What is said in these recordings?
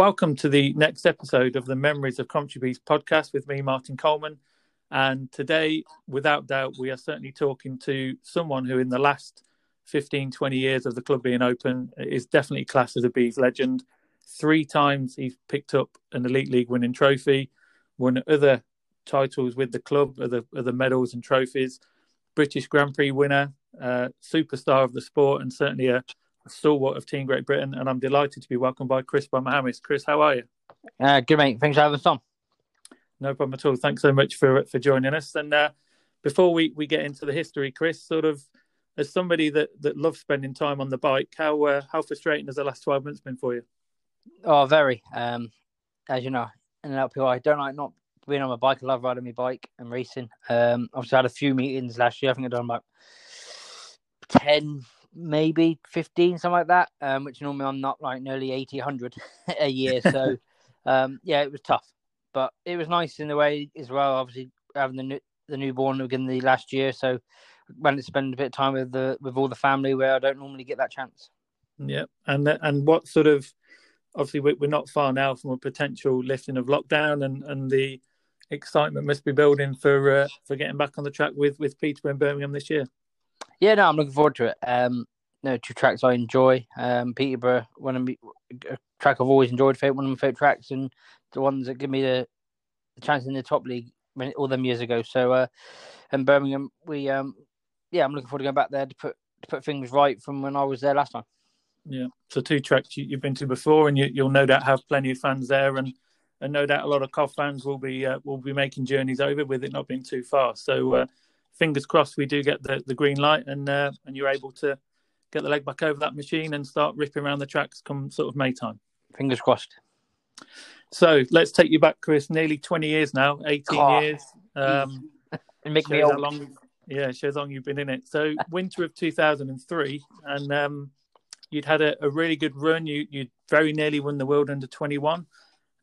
welcome to the next episode of the Memories of Coventry Bees podcast with me, Martin Coleman. And today, without doubt, we are certainly talking to someone who, in the last 15, 20 years of the club being open, is definitely classed as a Bees legend. Three times he's picked up an Elite League winning trophy, won other titles with the club, other, other medals and trophies, British Grand Prix winner, uh, superstar of the sport, and certainly a stalwart of Team Great Britain. And I'm delighted to be welcomed by Chris Mohammed. Chris, how are you? Uh, good, mate. Thanks for having us on. No problem at all. Thanks so much for for joining us. And uh, before we, we get into the history, Chris, sort of as somebody that, that loves spending time on the bike, how uh, how frustrating has the last twelve months been for you? Oh, very. Um, as you know, in an LPO, I don't like not being on my bike. I love riding my bike and racing. Um, obviously, I had a few meetings last year. I think I've done about ten, maybe fifteen, something like that. Um, which normally I'm not like nearly 80, 100 a year. So, um, yeah, it was tough but it was nice in the way as well. Obviously, having the new, the newborn again the last year, so went to spend a bit of time with the with all the family where I don't normally get that chance. Yeah, and and what sort of obviously we're not far now from a potential lifting of lockdown, and and the excitement must be building for uh, for getting back on the track with with Peterborough and Birmingham this year. Yeah, no, I'm looking forward to it. Um, no, two tracks I enjoy. Um, Peterborough, one of me, a track I've always enjoyed, one of my favorite tracks, and the ones that give me the, the chance in the top league when all them years ago. So, uh, and Birmingham, we, um, yeah, I'm looking forward to going back there to put to put things right from when I was there last time. Yeah, so two tracks you, have been to before, and you, will no doubt have plenty of fans there, and and no doubt a lot of Cov fans will be uh, will be making journeys over with it not being too far. So, uh, fingers crossed, we do get the, the green light, and uh, and you're able to get the leg back over that machine and start ripping around the tracks come sort of May time. Fingers crossed. So let's take you back, Chris. Nearly 20 years now, 18 oh, years. Um, make me old. Long, yeah, shows how long you've been in it. So winter of 2003, and um, you'd had a, a, really good run. You you very nearly won the world under 21,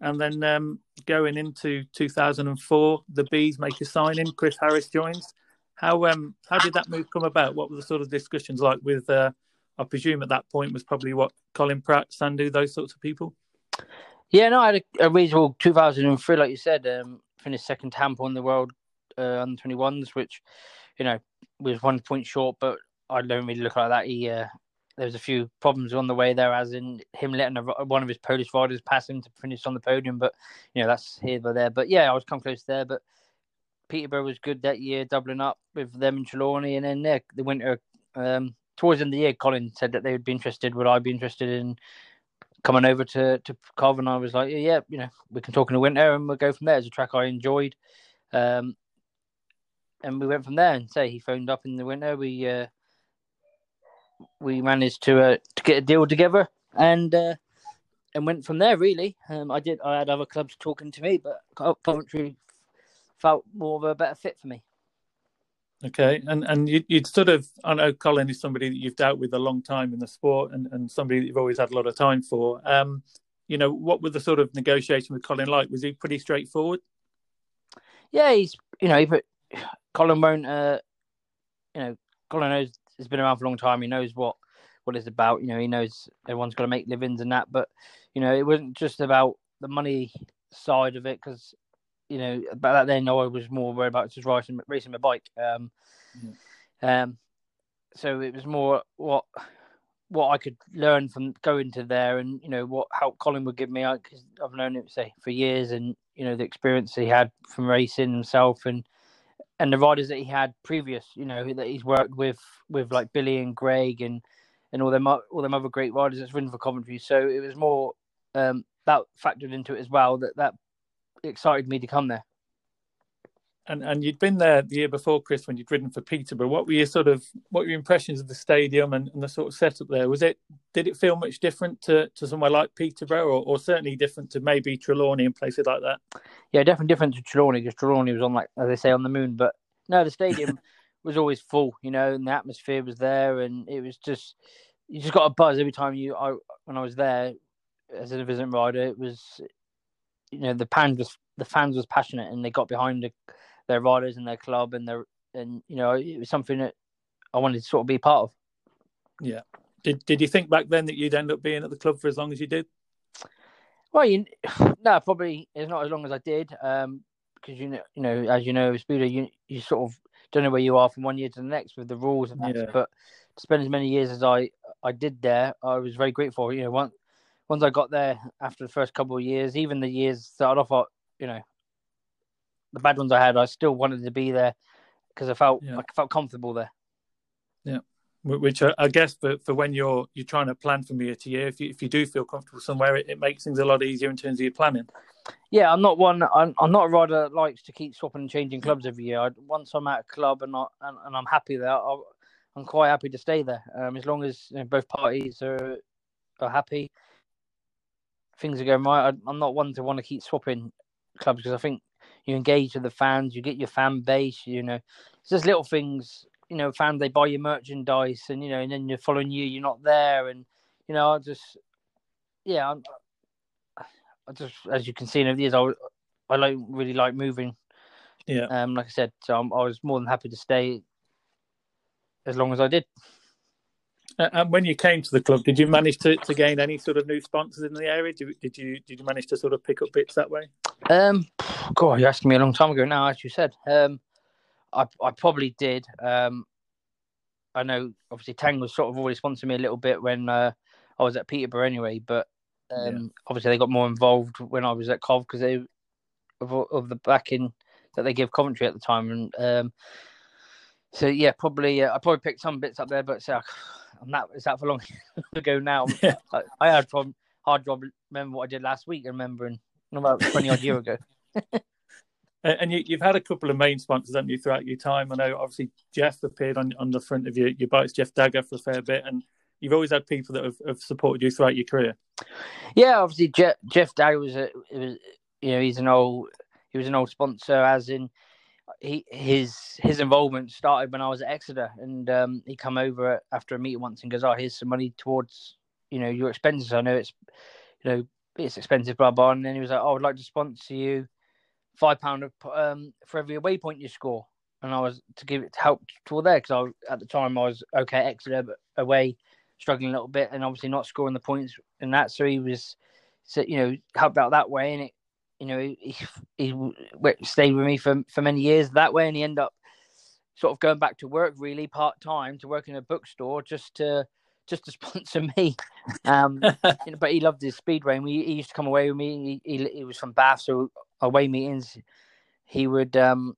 and then um, going into 2004, the bees make a signing. Chris Harris joins. How um how did that move come about? What were the sort of discussions like with? Uh, I presume at that point was probably what Colin Pratt, Sandhu, those sorts of people. Yeah, no, I had a, a reasonable 2003, like you said. Um, finished second to Hampel in the world uh, under 21s, which, you know, was one point short, but I don't really look like that. He, uh, there was a few problems on the way there, as in him letting a, one of his Polish riders pass him to finish on the podium. But you know, that's here or there. But yeah, I was come close there. But Peterborough was good that year, doubling up with them and Trelawny, and then yeah, the winter. Um, towards the end of the year, Colin said that they would be interested. Would I be interested in coming over to to Cov, and I was like, yeah, yeah, you know, we can talk in the winter, and we'll go from there. It's a track I enjoyed, um, and we went from there. And say he phoned up in the winter, we uh, we managed to uh, to get a deal together, and uh, and went from there. Really, um, I did. I had other clubs talking to me, but Coventry felt more of a better fit for me. Okay, and and you, would sort of I know Colin is somebody that you've dealt with a long time in the sport, and, and somebody that you've always had a lot of time for. Um, you know, what were the sort of negotiation with Colin like? Was he pretty straightforward? Yeah, he's you know, but Colin won't. Uh, you know, Colin knows he's been around for a long time. He knows what what it's about. You know, he knows everyone's got to make livings and that. But you know, it wasn't just about the money side of it because you know, back then I was more worried about just racing, racing my bike. Um, mm-hmm. um, so it was more what what I could learn from going to there, and you know what help Colin would give me. Because I've known him say for years, and you know the experience he had from racing himself, and and the riders that he had previous, you know that he's worked with with like Billy and Greg and and all them all them other great riders that's ridden for Coventry. So it was more um, that factored into it as well. That that excited me to come there. And and you'd been there the year before, Chris, when you'd ridden for Peterborough. What were your sort of what were your impressions of the stadium and, and the sort of setup there? Was it did it feel much different to, to somewhere like Peterborough, or, or certainly different to maybe Trelawny and places like that? Yeah, definitely different to Trelawny because Trelawny was on like as they say on the moon, but no, the stadium was always full, you know, and the atmosphere was there, and it was just you just got a buzz every time you. I when I was there as a visiting rider, it was you know the fans was the fans was passionate and they got behind the, their riders and their club and their and you know it was something that I wanted to sort of be part of. Yeah. Did Did you think back then that you'd end up being at the club for as long as you did? Well, you no, probably it's not as long as I did. Um, because you know, you know, as you know, speedway, you you sort of don't know where you are from one year to the next with the rules and that. Yeah. But to spend as many years as I I did there, I was very grateful. You know, once once I got there after the first couple of years, even the years started off, you know, the bad ones I had, I still wanted to be there because I felt Yeah. I felt comfortable there. Yeah, Which I, I guess for, for when you're you're trying to plan from year to year, if you if you do feel comfortable somewhere, it, it makes things a lot easier in terms of your planning. Yeah, I'm not one. I'm, I'm not a rider that likes to keep swapping and changing clubs every year. I, once I'm at a club and, I, and, and I'm happy there, I'll, I'm quite happy to stay there. Um, as long as you know, both parties are are happy, things are going right. I, I'm not one to want to keep swapping clubs because I think you engage with the fans, you get your fan base. You know, it's just little things. You know, fans they buy your merchandise, and you know, and then you're following you. you're not there, and you know, I just yeah, I'm, I just as you can see in the years, I I don't really like moving. Yeah. Um, like I said, so I'm, I was more than happy to stay as long as I did. Uh, And when you came to the club, did you manage to, to gain any sort of new sponsors in the area? Did, you- did you did you manage to sort of pick up bits that way? Um, God, you asked me a long time ago now, as you said. Um, I I probably did. Um, I know obviously Tang was sort of always sponsoring me a little bit when uh, I was at Peterborough anyway, but um, Yeah. obviously they got more involved when I was at Cov because they of, of the backing that they give Coventry at the time, and um, so yeah, probably uh, I probably picked some bits up there, but so, I'm that is that for long ago now. Yeah. I, I had from hard job remember what I did last week, remembering about twenty odd year ago. And you, you've had a couple of main sponsors, haven't you, throughout your time? I know obviously Jeff appeared on on the front of your, your bikes, Jeff Dagger, for a fair bit, and you've always had people that have, have supported you throughout your career. Yeah, obviously Jeff Jeff Dagger was a it was you know he's an old he was an old sponsor as in he his his involvement started when I was at Exeter and um, he come over after a meeting once and goes oh here's some money towards you know your expenses. I know it's you know it's expensive blah blah. And then he was like oh I'd like to sponsor you five pound um, for every away point you score. And I was to give it to help toward there because I at the time I was okay Exeter but away struggling a little bit and obviously not scoring the points and that. So he was, so, you know, helped out that way, and it, you know, he, he he stayed with me for for many years that way, and he ended up sort of going back to work really part time to work in a bookstore just to just to sponsor me. Um, you know, but he loved his speedway, and we, he used to come away with me. He, he, he was from Bath, so away meetings, he would um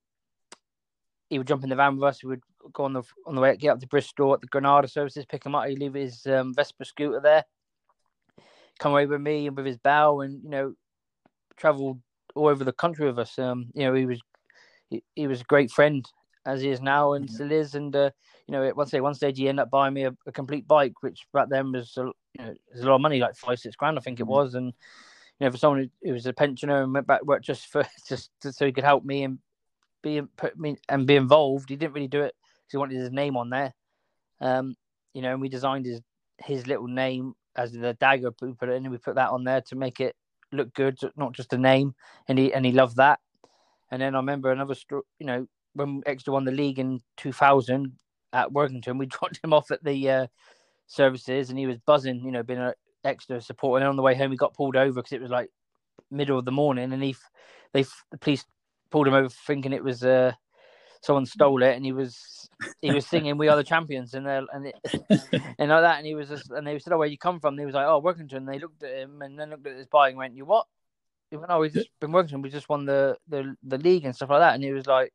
he would jump in the van with us. We would go on the on the way get up to Bristol at the Granada services, pick him up. He'd leave his um, Vespa scooter there, come away with me and with his bow, and you know, travel all over the country with us. Um, you know, he was he, he was a great friend as he is now and Yeah. still is. And uh, you know, at one stage, one stage, he ended up buying me a, a complete bike, which back then was a, you know, it was a lot of money, like five six grand, I think it Mhm. was, and. You know, for someone who, who was a pensioner and went back to work just for just so he could help me and be put me and be involved. He didn't really do it because he wanted his name on there. Um, you know, and we designed his his little name as the dagger. We put it in, and we put that on there to make it look good, not just a name. And he and he loved that. And then I remember another. You know, when Exeter won the league in 2000 at Workington, we dropped him off at the uh, services, and he was buzzing. You know, being an Exeter supporter. And on the way home, he got pulled over because it was like middle of the morning, and he they the police pulled him over thinking it was uh someone stole it and he was he was singing we are the champions and they and it, and like that and he was just and they said oh where you come from? And he was like oh Workington. And they looked at him and then looked at his bike and went you what? He went oh we've just been Workington. We just won the, the the league and stuff like that. And he was like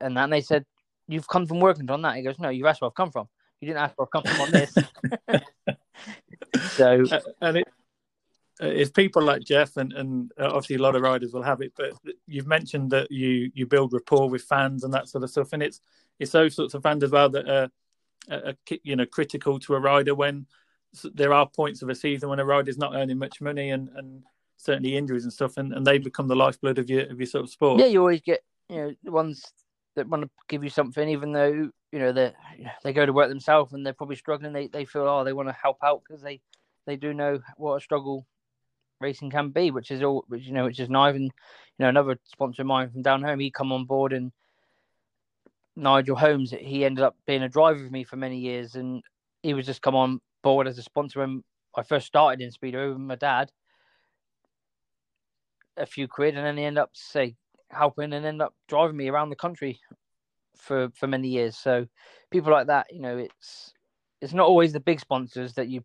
and then they said you've come from Workington on that. He goes no you asked where I've come from. You didn't ask where I've come from on this. So Uh, and it, uh, it's people like Jeff and, and uh, obviously a lot of riders will have it, but you've mentioned that you you build rapport with fans and that sort of stuff, and it's it's those sorts of fans as well that are, are you know critical to a rider when there are points of a season when a rider's not earning much money and, and certainly injuries and stuff, and, and they become the lifeblood of your of your sort of sport. Yeah, you always get you know the ones that want to give you something, even though you know they they go to work themselves and they're probably struggling. They they feel oh they want to help out because they they do know what a struggle racing can be, which is all which you know which is nice. And you know another sponsor of mine from down home, he come on board and Nigel Holmes, he ended up being a driver with me for many years, and he was just come on board as a sponsor when I first started in speedway with my dad, a few quid, and then he ended up say helping and end up driving me around the country for for many years. So people like that, you know, it's it's not always the big sponsors that you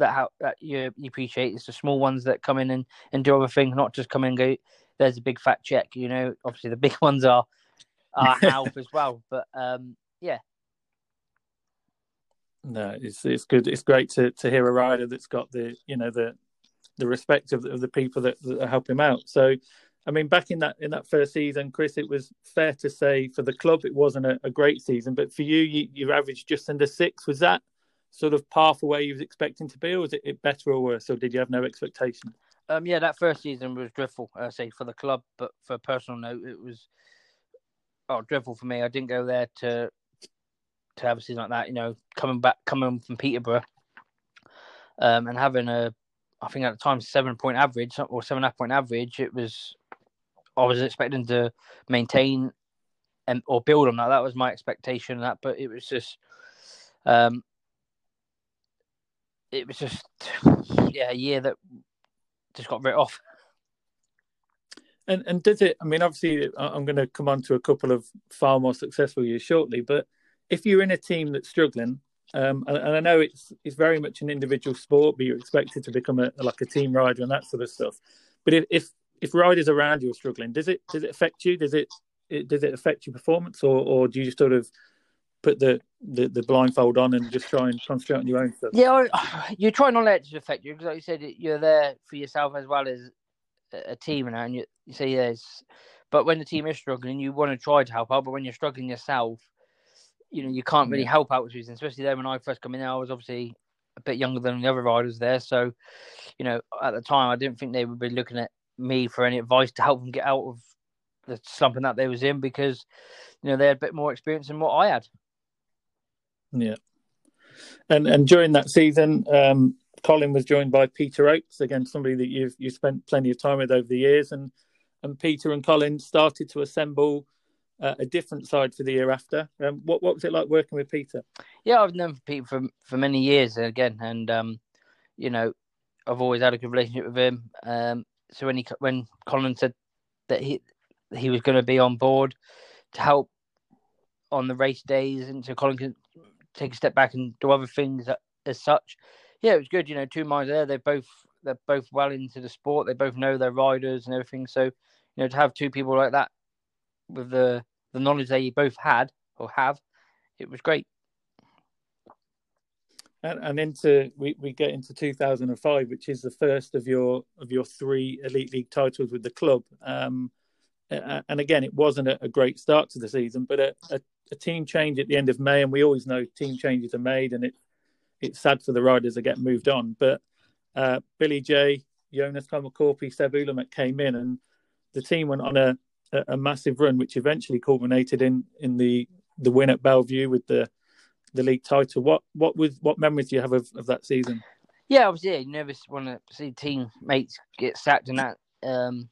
that how that you, you appreciate. It's the small ones that come in and, and do other things, not just come in and go. There's a big fat check, you know. Obviously, the big ones are are help as well, but um, yeah. No, it's it's good. It's great to, to hear a rider that's got the you know the the respect of the, of the people that, that help him out. So, I mean, back in that in that first season, Chris, it was fair to say for the club it wasn't a, a great season, but for you, you, you averaged just under six. Was that sort of path where you was expecting to be, or was it better or worse, or did you have no expectation? Um, yeah, that first season was dreadful. I say for the club, but for a personal note, it was oh dreadful for me. I didn't go there to to have a season like that. You know, coming back, coming from Peterborough, um, and having a, I think at the time seven point average or seven half point average. It was, I was expecting to maintain and or build on that. That was my expectation. That, but it was just, um, it was just yeah a year that just got written off. And and does it? I mean, obviously, I'm going to come on to a couple of far more successful years shortly. But if you're in a team that's struggling, um, and, and, I know it's it's very much an individual sport, but you're expected to become a like a team rider and that sort of stuff. But if if, if riders around you are struggling, does it does it affect you? Does it, it does it affect your performance, or or do you just sort of put the, the, the blindfold on and just try and concentrate on your own stuff. Yeah, you try not to let it affect you because, like you said, you're there for yourself as well as a team, and you, you say yes. But when the team is struggling, you want to try to help out. But when you're struggling yourself, you know you can't really yeah. help out with reasons. Especially there when I first come in there, I was obviously a bit younger than the other riders there, so you know at the time I didn't think they would be looking at me for any advice to help them get out of the slumping that they was in because you know they had a bit more experience than what I had. Yeah. And and during that season, um, Colin was joined by Peter Oakes, again somebody that you've you spent plenty of time with over the years, and and Peter and Colin started to assemble uh, a different side for the year after. Um, what what was it like working with Peter? Yeah, I've known Peter for for many years again, and um, you know, I've always had a good relationship with him. Um, so when he when Colin said that he he was going to be on board to help on the race days, and so Colin could take a step back and do other things as such. Yeah, it was good. You know, two minds there. They're both they're both well into the sport. They both know their riders and everything. So, you know, to have two people like that with the the knowledge they both had or have, it was great. And, and into we, we get into 2005, which is the first of your of your three elite league titles with the club. Um, and again, it wasn't a, a, great start to the season, but a, a, a, team change at the end of May, and we always know team changes are made, and it it's sad for the riders that get moved on. But uh, Billy J, Joonas Kylmäkorpi, Seb Ulamek came in, and the team went on a, a, massive run, which eventually culminated in in the the win at Belle Vue with the the league title. What what was what memories do you have of, of that season? Yeah, obviously, you never want to see teammates get sacked and that. Um,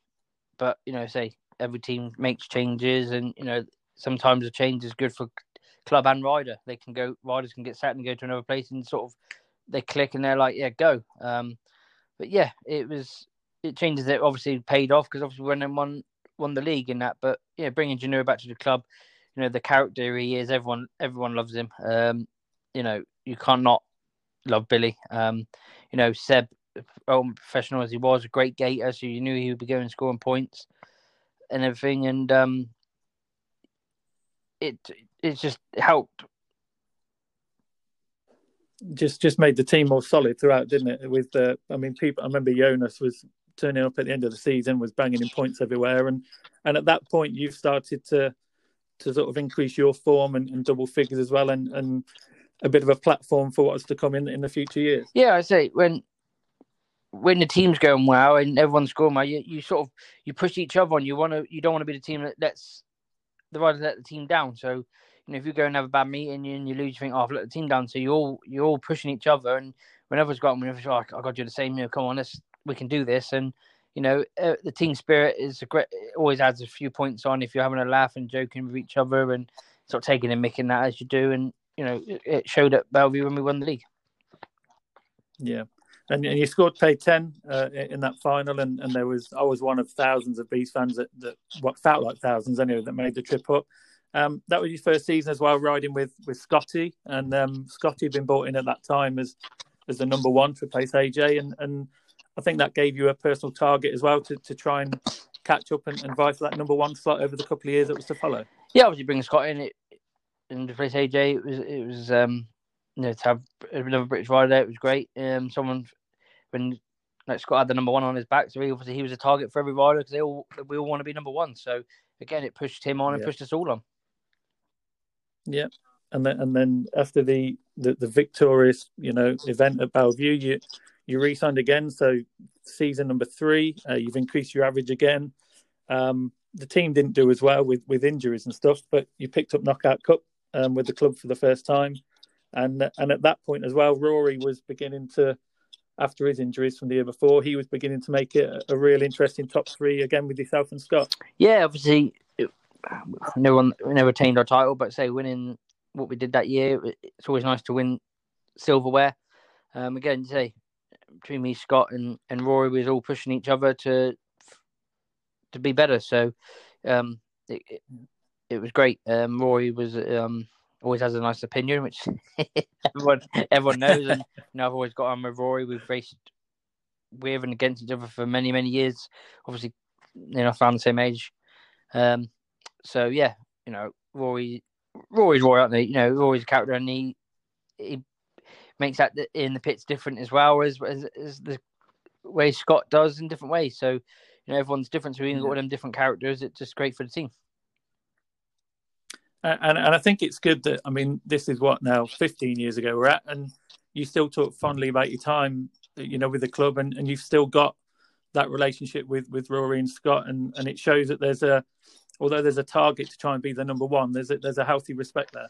but you know, say every team makes changes, and you know sometimes a change is good for club and rider. They can go riders can get set and go to another place, and sort of they click and they're like, yeah, go. Um, but yeah, it was it changes it obviously paid off because obviously when won won the league in that. But yeah, bringing Janniro back to the club, you know the character he is, everyone everyone loves him. Um, you know you can't not love Billy. Um, you know Seb, professional as he was, a great gator, so you knew he would be going scoring points and everything, and um, it it just helped. Just just made the team more solid throughout, didn't it? With the, I mean, people. I remember Joonas was turning up at the end of the season, was banging in points everywhere, and and at that point you've started to to sort of increase your form and, and double figures as well, and and a bit of a platform for what's to come in in the future years. Yeah, I say when when the team's going well and everyone's going well, you, you sort of you push each other on. You want to you don't want to be the team that lets the riders let the team down. So you know if you go and have a bad meeting and you lose, you think, oh, I've let the team down. So you're all you're all pushing each other, and whenever it's got whenever's oh, I got you the same. You know, come on, let's we can do this. And you know uh, the team spirit is a great. always adds a few points on if you're having a laugh and joking with each other and sort of taking and making that as you do. And you know it, it showed at Belle Vue when we won the league. Yeah and, and you scored played ten uh, in that final, and, and there was I was one of thousands of Bees fans that, that what felt like thousands anyway that made the trip up. Um, that was your first season as well, riding with with Scotty, and um, Scotty had been brought in at that time as as the number one to replace AJ, and and I think that gave you a personal target as well to, to try and catch up and, and vie for that number one slot over the couple of years that was to follow. Yeah, obviously bringing Scott in it and replace AJ, it was it was um, you know to have another British rider there, it was great. Um, someone when like Scott had the number one on his back, so he obviously he was a target for every rider because they all we all want to be number one. So again, it pushed him on and pushed us all on. Yeah, and then and then after the, the the, victorious you know event at Belle Vue, you you re-signed again. So season number three, uh, you've increased your average again. Um, the team didn't do as well with with injuries and stuff, but you picked up knockout cup um, with the club for the first time, and and at that point as well, Rory was beginning to. After his injuries from the year before, he was beginning to make it a, real interesting top three again with yourself and Scott. Yeah, obviously, no one never attained our title, but say winning what we did that year, it's always nice to win silverware. Um, again, say between me, Scott, and, and Rory, we was all pushing each other to to be better. So um, it, it, it was great. Um, Rory was um, always has a nice opinion, which everyone everyone knows, and you know, I've always got on with Rory. We've raced with and against each other for many many years. Obviously, you know, around the same age. Um, so yeah, you know, Rory, Rory's Rory, aren't they? You know, Rory's a character, and he he makes that in the pits different as well as as, as the way Scott does in different ways. So you know, everyone's different, so we got them different characters. It's just great for the team. And and I think it's good that I mean this is what now 15 years ago we're at, and you still talk fondly about your time, you know, with the club, and, and you've still got that relationship with with Rory and Scott, and and it shows that there's a although there's a target to try and be the number one, there's a, there's a healthy respect there.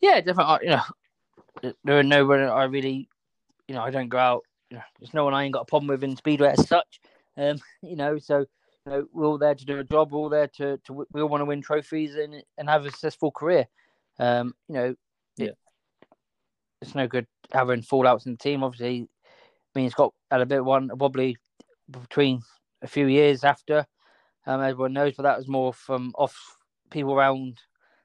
Yeah, definitely. You know, there are no one I really, you know, I don't go out. You know, there's no one I ain't got a problem with in speedway as such. Um, you know, so know, we're all there to do a job. We're all there to, to we all want to win trophies and and have a successful career. Um, you know, yeah. It, it's no good having fallouts in the team. Obviously, me and Scott had a bit of one probably between a few years after um, everyone knows, but that was more from off people around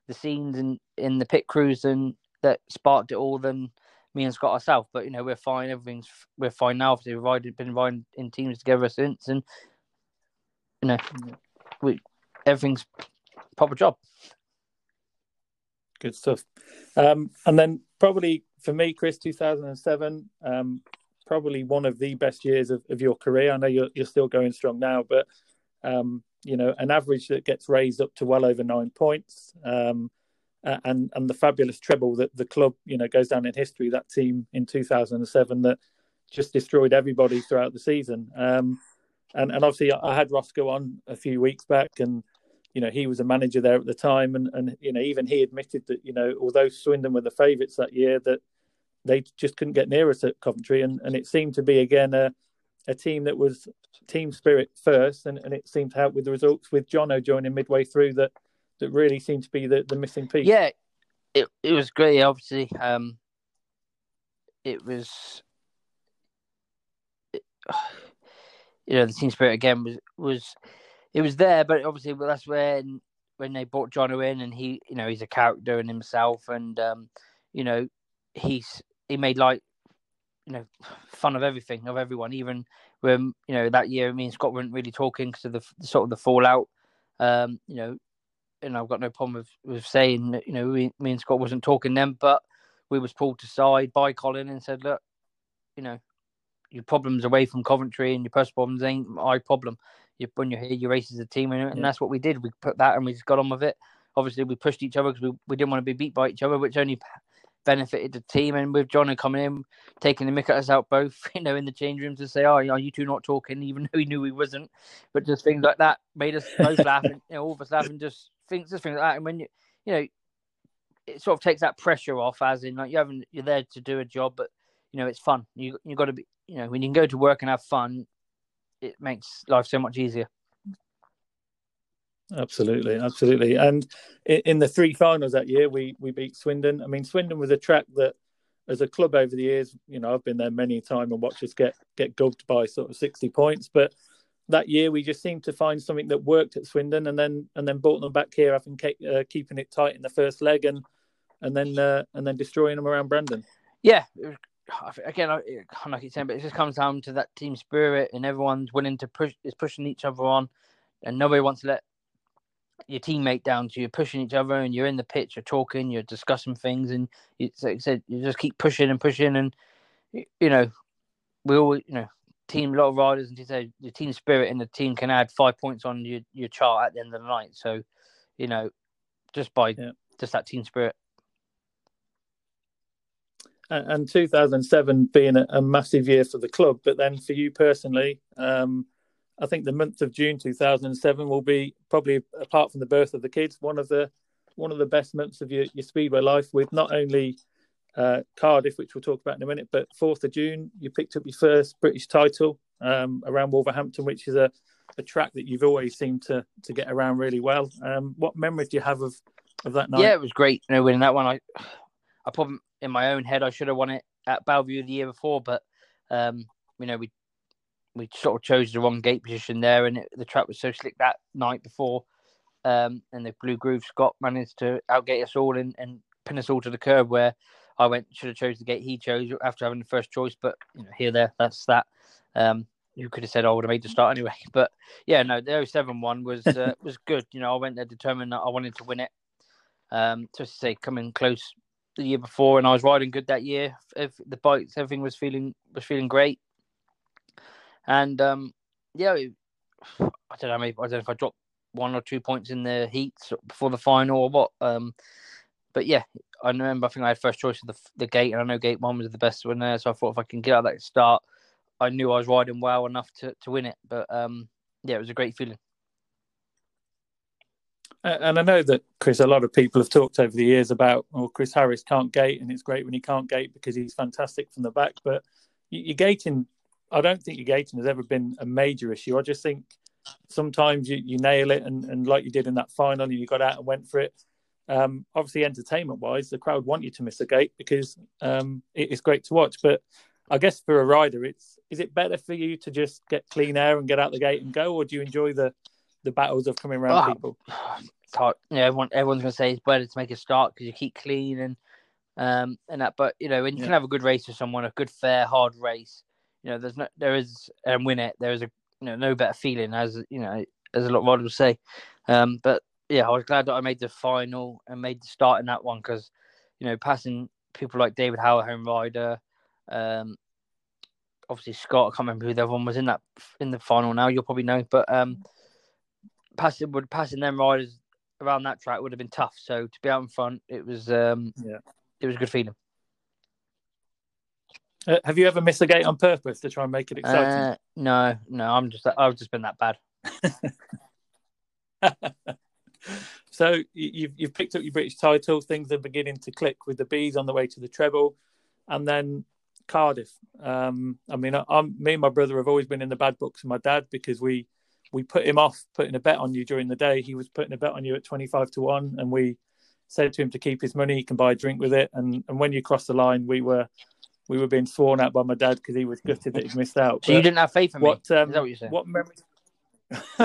the scenes and in the pit crews and that sparked it all than me and Scott ourselves. But you know, we're fine. Everything's we're fine now. Obviously, we've been riding in teams together since, and you know, we everything's proper job. Good stuff. Um, and then probably for me, Chris, 2007, um, probably one of the best years of, of your career. I know you're, you're still going strong now, but um, you know, an average that gets raised up to well over nine points, um, and and the fabulous treble that the club, you know, goes down in history. That team in 2007 that just destroyed everybody throughout the season. Um, and and obviously, I had Roscoe on a few weeks back, and you know, he was a manager there at the time, and and you know, even he admitted that you know, although Swindon were the favourites that year, that they just couldn't get near us at Coventry, and and it seemed to be again a a team that was team spirit first, and, and it seemed to help with the results. With Jono joining midway through, that that really seemed to be the, the missing piece. Yeah, it it was great. Obviously, um, it was, you know, the team spirit again was was it was there, but obviously, well, that's when when they brought Jono in, and he, you know, he's a character in himself, and um, you know, he's he made like you know fun of everything of everyone. Even when you know that year me and Scott weren't really talking because of the sort of the fallout um you know and I've got no problem with, with saying that, you know we, me and Scott wasn't talking then but we was pulled aside by Colin and said look you know your problems away from Coventry and your personal problems ain't my problem you when you're here you race as a team and, and that's what we did we put that and we just got on with it obviously we pushed each other because we, we didn't want to be beat by each other which only benefited the team. And with Jono coming in, taking the mick at us out both, you know, in the change rooms to say, "Oh, are you two not talking?" Even though he knew he wasn't, but just things like that made us both laugh, and you know, all of us laughing, just things, just things like that. And when you, you know, it sort of takes that pressure off, as in like you haven't, you're there to do a job, but you know, it's fun. You you got to be, you know, when you can go to work and have fun, it makes life so much easier. Absolutely, absolutely. And in the three finals that year, we we beat Swindon. I mean, Swindon was a track that as a club over the years, you know, I've been there many a time and watched us get get gubbed by sort of sixty points. But that year, we just seemed to find something that worked at Swindon, and then and then brought them back here, I think, uh, keeping it tight in the first leg, and and then uh, and then destroying them around Brandon. Yeah, again, I, I keep saying, but it just comes down to that team spirit, and everyone's willing to push, is pushing each other on, and nobody wants to let your teammate down So you're pushing each other, and you're in the pitch, you're talking, you're discussing things, and you, like I said, you just keep pushing and pushing, and you know, we all, you know, team a lot of riders, and you say the team spirit and the team can add five points on your your chart at the end of the night. So, you know, just by yeah. just that team spirit and 2007 being a, massive year for the club. But then for you personally, um, I think the month of June 2007 will be probably, apart from the birth of the kids, one of the one of the best months of your, your speedway life. With not only uh, Cardiff, which we'll talk about in a minute, but 4th of June, you picked up your first British title um, around Wolverhampton, which is a, a track that you've always seemed to to get around really well. Um, what memories do you have of of that night? Yeah, it was great. You know, winning that one, I I probably in my own head I should have won it at Belle Vue the year before, but um, you know we we sort of chose the wrong gate position there, and it, the track was so slick that night before, um, and the Blue Groove Scott managed to outgate us all and, and pin us all to the curb where I went should have chose the gate he chose after having the first choice, but you know here there that's that. Um, you could have said I would have made the start anyway, but yeah, no, the 07 one was uh, was good. You know, I went there determined that I wanted to win it. Um, just to say, coming close the year before, and I was riding good that year. If the bikes, everything was feeling was feeling great, and um, yeah, it, I don't know. Maybe I don't know if I dropped one or two points in the heats before the final or what. Um, but yeah, I remember. I think I had first choice of the the gate, and I know gate one was the best one there. So I thought if I can get out that start, I knew I was riding well enough to to win it. But um, yeah, it was a great feeling. And I know that Chris, a lot of people have talked over the years about, well, Chris Harris can't gate, and it's great when he can't gate because he's fantastic from the back. But you your gating, I don't think your gating has ever been a major issue. I just think sometimes you, you nail it, and, and like you did in that final, and you got out and went for it. Um, obviously, entertainment wise, the crowd want you to miss a gate because um, it, it's great to watch. But I guess for a rider, it's is it better for you to just get clean air and get out the gate and go, or do you enjoy the the battles of coming around oh, people? Yeah, everyone, everyone's going to say it's better to make a start because you keep clean and um and that. But you know, when you yeah. can have a good race with someone, a good, fair, hard race, you know, there's no, there is, and win it. There is a, you know, no better feeling as you know, as a lot of riders say. Um, but yeah, I was glad that I made the final and made the start in that one because, you know, passing people like David Howell, home rider, um, obviously Scott. I can't remember who the other one was in that in the final. Now you'll probably know, but um, passing would passing them riders around that track would have been tough. So to be out in front, it was um, yeah, it was a good feeling. Uh, have you ever missed a gate on purpose to try and make it exciting? Uh, no, no. I'm just I've just been that bad. so you've you've picked up your British title. Things are beginning to click with the bees on the way to the treble, and then Cardiff. Um, I mean, I'm me and my brother have always been in the bad books of my dad because we we put him off putting a bet on you during the day. He was putting a bet on you at 25 to 1, and we said to him to keep his money, he can buy a drink with it. And, and when you crossed the line, we were we were being sworn at by my dad because he was gutted that he missed out. So but you didn't have faith in what, me? Um, Is that what you said? What memories?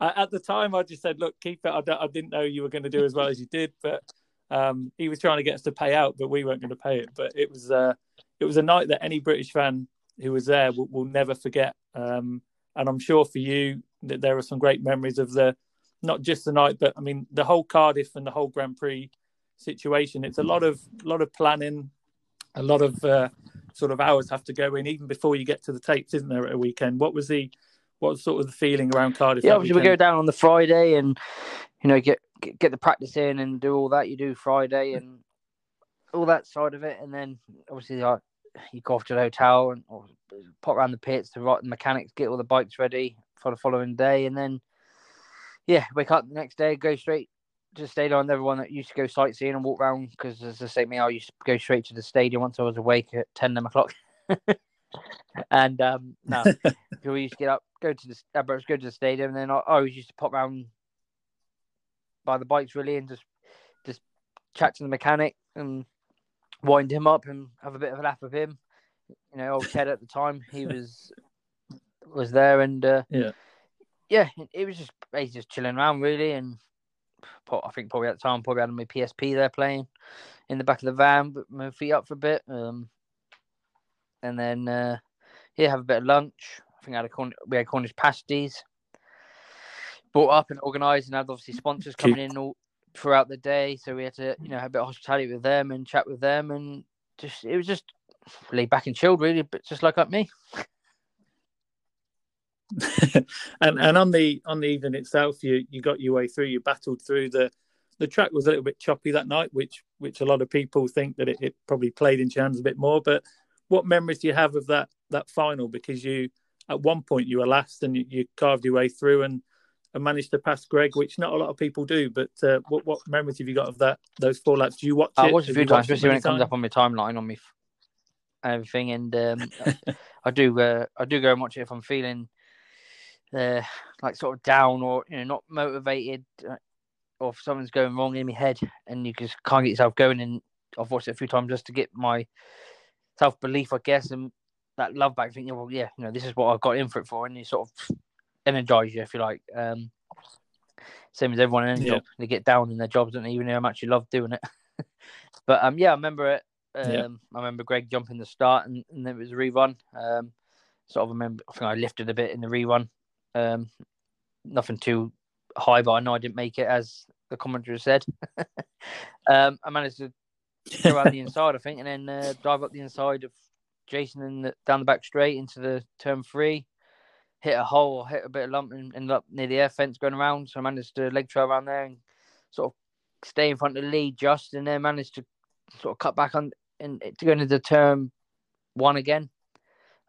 at the time, I just said, "Look, keep it." I, I didn't know you were going to do as well as you did, but um, he was trying to get us to pay out, but we weren't going to pay it. But it was uh, it was a night that any British fan who was there will, will never forget. Um, and I'm sure for you, there are some great memories of the not just the night, but I mean the whole Cardiff and the whole Grand Prix situation. It's a lot of lot of planning, a lot of uh, sort of hours have to go in even before you get to the tapes, isn't there? At a weekend, what was the what was sort of the feeling around Cardiff? Yeah, obviously weekend? we go down on the Friday and you know get get the practice in and do all that you do Friday and all that side of it, and then obviously like, you go off to the hotel and or pop around the pits to write the mechanics, get all the bikes ready, for the following day, and then yeah, wake up the next day, go straight to the stadium. I'm everyone that used to go sightseeing and walk around because, as I say, me, I used to go straight to the stadium once I was awake at 10 o'clock. and um, no, we used to get up, go to the uh, go to the stadium, and then I, I always used to pop around by the bikes really and just just chat to the mechanic and wind him up and have a bit of a laugh with him. You know, old Ted at the time, he was was there, and uh, yeah, yeah, it was just basically just chilling around really, and I think probably at the time probably had my PSP there playing in the back of the van, but my feet up for a bit, um, and then uh, yeah, have a bit of lunch. I think I had a we had Cornish pasties brought up and organised, and had obviously sponsors coming in all throughout the day, so we had to you know have a bit of hospitality with them and chat with them, and just it was just laid back and chilled really, but just like up me. and and on the on the evening itself, you you got your way through. You battled through the the track was a little bit choppy that night, which which a lot of people think that it, it probably played into hands a bit more. But what memories do you have of that that final? Because you at one point you were last and you, you carved your way through and, and managed to pass Greg, which not a lot of people do. But uh, what what memories have you got of that those four laps? Do you watch I it? a few times, especially when it comes up on my timeline on me everything. And um, I do uh, I do go and watch it if I'm feeling uh, like sort of down or you know not motivated, uh, or if something's going wrong in my head, and you just can't get yourself going. And I've watched it a few times just to get my self belief, I guess, and that love back. Thinking, well, yeah, you know, this is what I've got in for it for, and you sort of energize you if you like. Um, same as everyone in yeah. job, they get down in their jobs, don't they? Even though I'm actually love doing it. but um, yeah, I remember it. Um, yeah. I remember Greg jumping the start, and, and then it was a rerun. Um, sort of remember, I think I lifted a bit in the rerun. Um, nothing too high, but I know I didn't make it, as the commentator said. um, I managed to go out the inside, I think, and then uh, dive up the inside of Jason and the, down the back straight into the turn three. Hit a hole, hit a bit of lump, and ended up near the air fence going around. So I managed to leg trail around there and sort of stay in front of the lead just, and then managed to sort of cut back on and to go into the turn one again.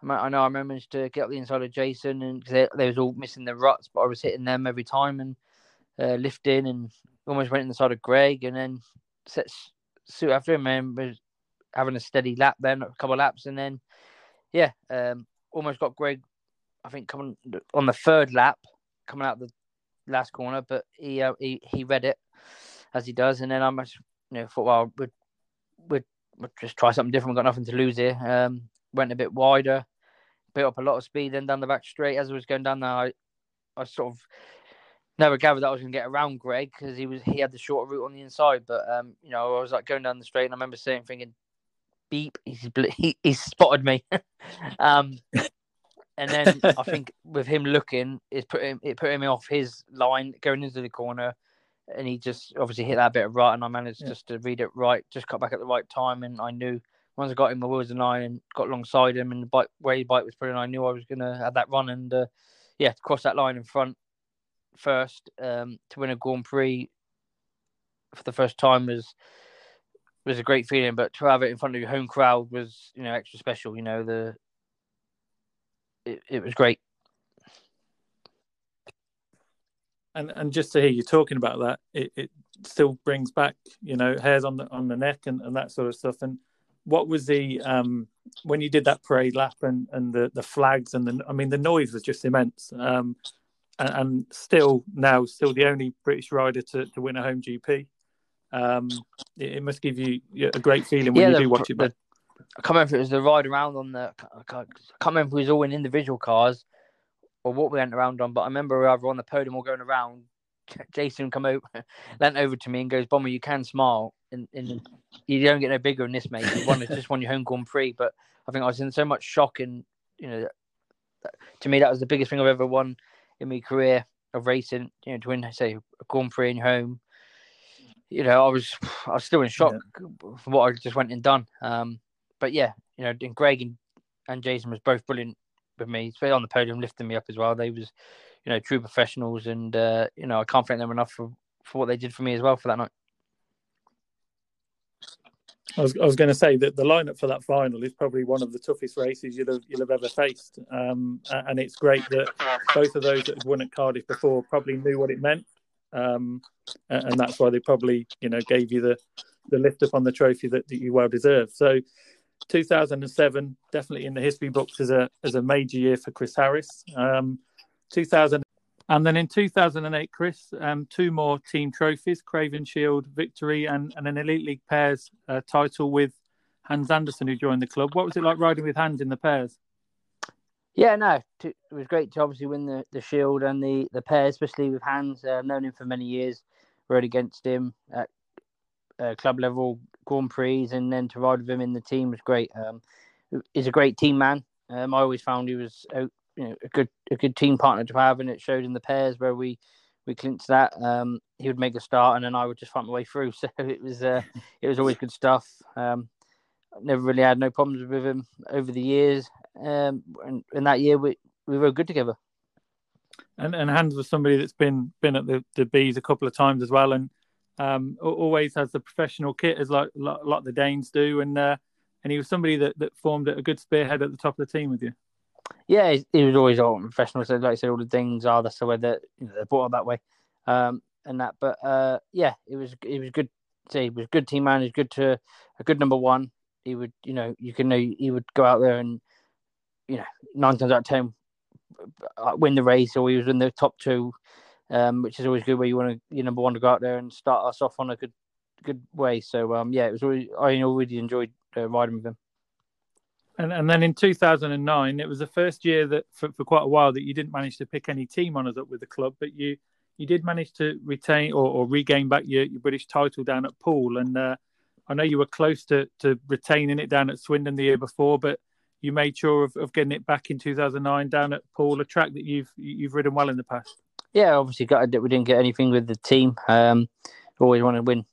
I know I managed to get up the inside of Jason, and they, they was all missing the ruts, but I was hitting them every time and uh, lifting, and almost went inside of Greg, and then set suit after him, and was having a steady lap then, a couple of laps, and then yeah, um, almost got Greg. I think coming on the third lap, coming out the last corner, but he uh, he he read it as he does, and then I much you know thought well we'd we'd, we'd just try something different. We've got nothing to lose here. Um, went a bit wider, built up a lot of speed, then down the back straight. As I was going down there, I, I sort of never gathered that I was going to get around Greg because he was he had the shorter route on the inside. But um, you know, I was like going down the straight, and I remember saying, thinking, "Beep, he's he, he spotted me." um, and then I think with him looking, it put him it put him off his line going into the corner, and he just obviously hit that bit of right, and I managed yeah. just to read it right, just cut back at the right time, and I knew once I got him, my wheels and I and got alongside him, and the bike his bike was putting, I knew I was to have that run and uh, yeah, to cross that line in front first um, to win a Grand Prix for the first time was was a great feeling. But to have it in front of your home crowd was you know extra special. You know the it, it was great. And and just to hear you talking about that, it, it still brings back you know hairs on the on the neck and, and that sort of stuff. And what was the um, when you did that parade lap and, and the, the flags and the I mean the noise was just immense. Um, and, and, still now still the only British rider to, to win a home GP. Um, it, it, must give you a great feeling when yeah, you the, do watch it. But I can't remember if it was the ride around on the. I can't, I can't remember if it was all in individual cars or what we went around on, but I remember either on the podium or going around Jason come over, leant over to me and goes, "Bomber, you can smile, and, and you don't get no bigger than this, mate. You won, just won your home Grand Prix." But I think I was in so much shock, and you know, to me that was the biggest thing I've ever won in my career of racing. You know, to win, say, a Grand Prix in your home. You know, I was, I was still in shock yeah. for what I just went and done. Um, but yeah, you know, and Greg and, and Jason was both brilliant with me, especially on the podium, lifting me up as well. They was you know, true professionals, and uh, you know, I can't thank them enough for for what they did for me as well for that night. I was, I was going to say that the lineup for that final is probably one of the toughest races you'll have, you'll have ever faced. Um, and it's great that both of those that won at Cardiff before probably knew what it meant. Um, and that's why they probably, you know, gave you the, the lift up on the trophy that, that you well deserve. So 2007, definitely in the history books as a, as a major year for Chris Harris. Um, 2000. And then in 2008, Chris, um, two more team trophies, Craven Shield victory and, and an Elite League Pairs uh, title with Hans Andersen, who joined the club. What was it like riding with Hans in the pairs? Yeah, no, it was great to obviously win the, the Shield and the, the pair, especially with Hans. Uh, I've known him for many years, rode against him at uh, club level, Grand Prix, and then to ride with him in the team was great. Um, he's a great team man. Um, I always found he was you know, a good a good team partner to have, and it showed in the pairs where we we clinched that. Um, he would make a start, and then I would just find my way through. So it was uh, it was always good stuff. Um, never really had no problems with him over the years. Um, and, that year we we were good together. And and Hans was somebody that's been been at the, the bees a couple of times as well, and um, always has the professional kit as like a lot, of the Danes do, and uh, and he was somebody that, that formed a good spearhead at the top of the team with you. Yeah, he was always all professional. So like I said, all the things are that's the way that you know, they're brought up that way, um, and that. But uh, yeah, it was it was good. Say he was a good team man. He's good to a good number one. He would, you know, you can know he would go out there and you know, nine times out of ten, uh, win the race, or he was in the top two, um, which is always good. Where you want to, your number one to go out there and start us off on a good, good way. So um, yeah, it was always I already enjoyed uh, riding with him. And and then in 2009, it was the first year that for, for quite a while that you didn't manage to pick any team honours up with the club, but you you did manage to retain or, or regain back your, your British title down at Poole. And uh, I know you were close to, to retaining it down at Swindon the year before, but you made sure of, of getting it back in 2009 down at Poole, a track that you've you've ridden well in the past. Yeah, obviously got we didn't get anything with the team. Um, always want to win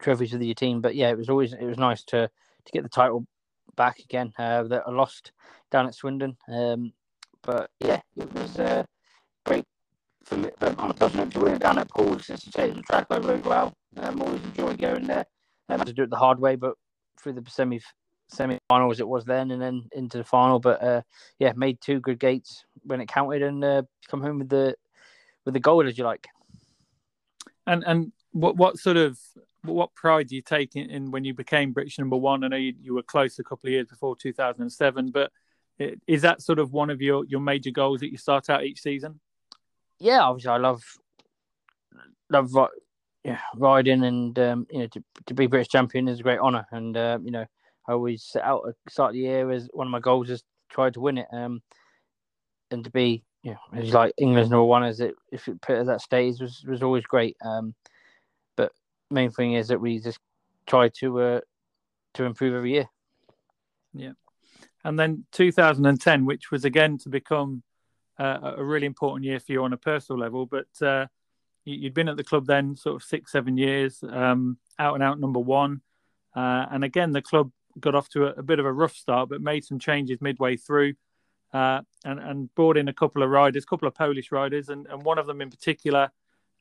trophies with your team, but yeah, it was always it was nice to to get the title back again uh, that I lost down at Swindon. Um, but yeah, it was uh, great for me. But I'm to win it down at Poole since the track I rode well. I'm always enjoying going there. I had to do it the hard way, but through the semi semi-final as it was then, and then into the final. But uh, yeah, made two good gates when it counted, and uh, come home with the with the goal as you like. And and what what sort of what pride do you take in, in when you became British number one? I know you, you were close a couple of years before 2007, but is that sort of one of your your major goals that you start out each season? Yeah, obviously, I love love yeah, riding and um, you know to, to be British champion is a great honour, and uh, you know I always set out at the start of the year as one of my goals is try to win it. Um, and to be, you know, like England's number one as it if it put at that stage was was always great. Um, main thing is that we just try to uh, to improve every year. Yeah, and then 2010, which was again to become uh, a really important year for you on a personal level, but. Uh, you'd been at the club then sort of six, seven years, um, out and out number one. Uh, and again, the club got off to a, a, bit of a rough start, but made some changes midway through, uh, and and brought in a couple of riders, a couple of Polish riders, and, and one of them in particular,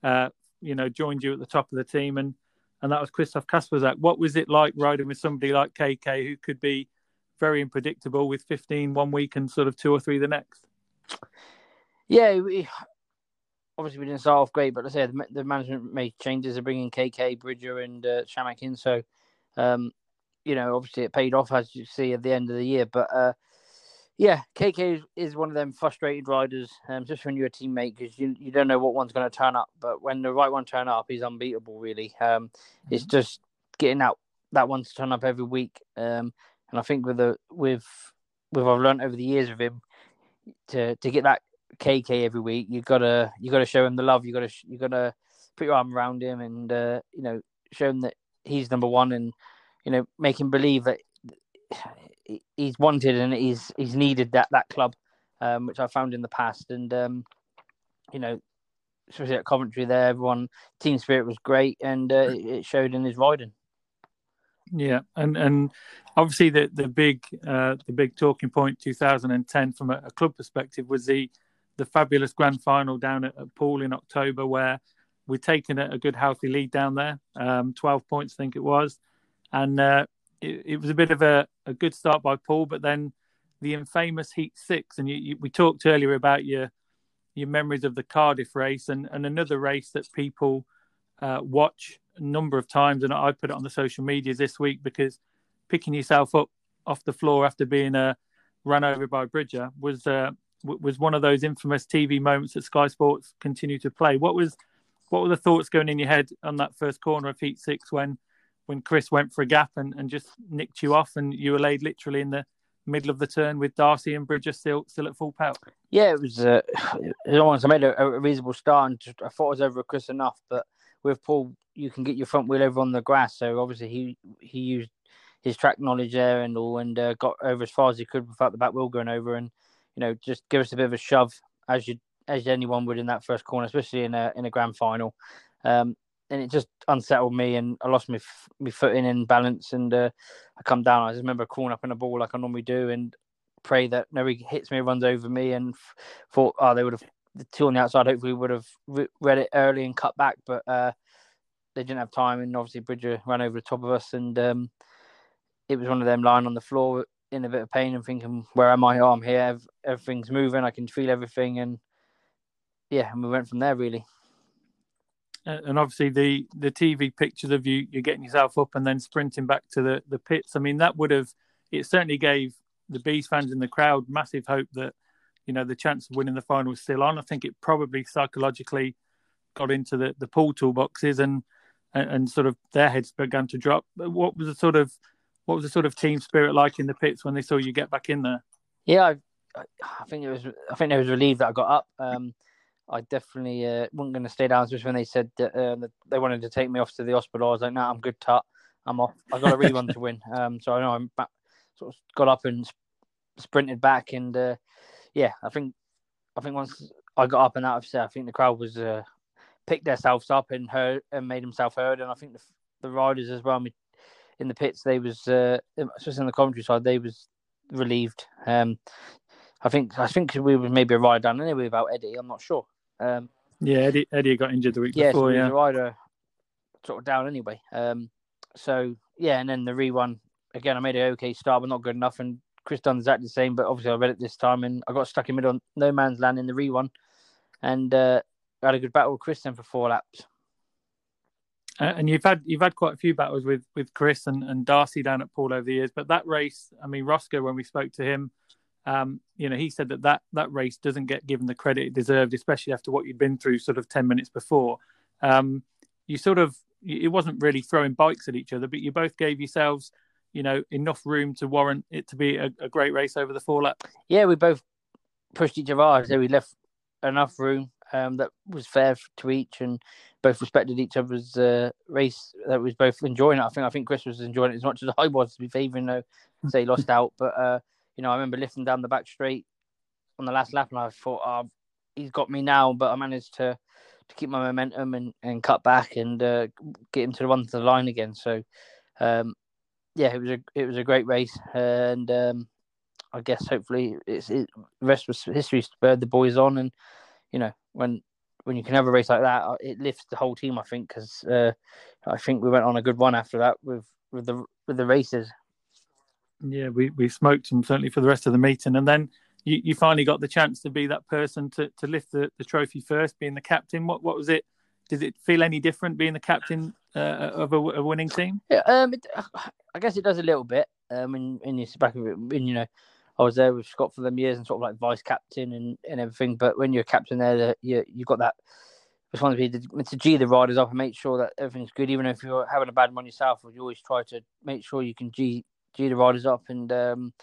uh, you know, joined you at the top of the team, and and that was Krzysztof Kasprzak. What was it like riding with somebody like KK, who could be very unpredictable with 15 one week and sort of two or three the next? Yeah, we, obviously we didn't start off great, but I said the, the management made changes of bringing KK, Bridger, and uh, Shamak in. So um, you know, obviously it paid off as you see at the end of the year. But uh, yeah, KK is, one of them frustrated riders, um, just when you're a teammate because you you don't know what one's going to turn up. But when the right one turn up, he's unbeatable. Really, um, mm-hmm. it's just getting out that one to turn up every week. Um, and I think with the with with I've learned over the years of him to to get that KK every week, you gotta you gotta show him the love. You gotta you gotta put your arm around him and uh, you know show him that he's number one and you know, make him believe that he's wanted and he's he's needed that that club, um, which I found in the past. And um, you know, especially at Coventry, there, everyone team spirit was great, and uh, it showed in his riding. Yeah, and and obviously the the big uh, the big talking point 2010 from a, a, club perspective was the the fabulous grand final down at, at Poole in October, where we'd taken a, a good healthy lead down there, um, 12 points I think it was, and uh, it, it, was a bit of a, a, good start by Poole, but then the infamous Heat Six, and you, you, we talked earlier about your your memories of the Cardiff race, and, and another race that people uh, watch a number of times, and I put it on the social medias this week because picking yourself up off the floor after being uh, run over by Bridger was uh, was one of those infamous TV moments that Sky Sports continue to play. What was what were the thoughts going in your head on that first corner of Heat Six when when Chris went for a gap and, and just nicked you off, and you were laid literally in the middle of the turn with Darcy and Bridger still still at full power. Yeah, it was. Uh, I made a, a, reasonable start, and I thought I was over Chris enough. But with Poole, you can get your front wheel over on the grass. So obviously he he used his track knowledge there and all, and uh, got over as far as he could without the back wheel going over, and you know just give us a bit of a shove as you as anyone would in that first corner, especially in a in a grand final. Um, and it just unsettled me, and I lost my my footing and balance, and uh, I come down. I just remember crawling up in a ball like I normally do, and pray that nobody hits me, runs over me, and thought, oh, they would have the two on the outside. Hopefully, would have read it early and cut back, but uh, they didn't have time, and obviously Bridger ran over the top of us, and um, it was one of them lying on the floor in a bit of pain and thinking, where am I? Oh, I'm here. Everything's moving. I can feel everything, and yeah, and we went from there really. And obviously the the TV pictures of you you're getting yourself up and then sprinting back to the the pits. I mean that would have it certainly gave the bees fans in the crowd massive hope that you know the chance of winning the final was still on. I think it probably psychologically got into the the Poole toolboxes and and, and sort of their heads began to drop. But What was the sort of what was the sort of team spirit like in the pits when they saw you get back in there? Yeah, I, I think it was. I think they was relieved that I got up. Um, I definitely uh, wasn't going to stay down, especially when they said that, uh, that, they wanted to take me off to the hospital. I was like, "No, nah, I'm good, tut. I'm off. I've got a rerun to win." Um, so I know I'm back, sort of got up and sprinted back, and uh, yeah, I think I think once I got up and out of set, I think the crowd was uh, picked themselves up and heard and made themselves heard, and I think the, the riders as well in the pits, they was uh, especially in the commentary side, they was relieved. Um, I think I think we were maybe a ride down anyway without Eddie. I'm not sure. Um, yeah, Eddie, Eddie got injured the week yeah, before. So yeah, the rider sort of down anyway. Um, so yeah, and then the rerun again. I made an okay start, but not good enough. And Chris done exactly the same, but obviously I read it this time, and I got stuck in middle on no man's land in the rerun, and uh, had a good battle with Chris then for four laps. and you've had you've had quite a few battles with with Chris and, and Darcy down at Poole over the years, but that race, I mean, Roscoe, when we spoke to him, um, you know, he said that, that that race doesn't get given the credit it deserved, especially after what you'd been through sort of 10 minutes before. Um, you sort of, it wasn't really throwing bikes at each other, but you both gave yourselves, you know, enough room to warrant it to be a, a great race over the four lap. Yeah, we both pushed each other So we left enough room um, that was fair to each and both respected each other's uh, race that was both enjoying it. I think I think Chris was enjoying it as much as I was to be fair, even though say lost out. But uh, you know, I remember lifting down the back straight on the last lap, and I thought, oh, he's got me now. But I managed to to keep my momentum and, and cut back and uh, get him to run to the line again. So, um, yeah, it was a it was a great race, and um, I guess hopefully it's it, rest was history. Spurred the boys on, and you know when when you can have a race like that, it lifts the whole team. I think because uh, I think we went on a good run after that with with the with the races. Yeah, we, we smoked them certainly for the rest of the meeting. And then you, you finally got the chance to be that person to, to lift the, the trophy first, being the captain. What what was it? Did it feel any different being the captain uh, of a, a, winning team? Yeah, um, it, I guess it does a little bit. Um, when, in you back of it, when you know, I was there with Scott for them years and sort of like vice captain and, and everything. But when you're a captain there, you you got that responsibility to, to G the riders up and make sure that everything's good. Even if you're having a bad one yourself, you always try to make sure you can G G the riders up and um,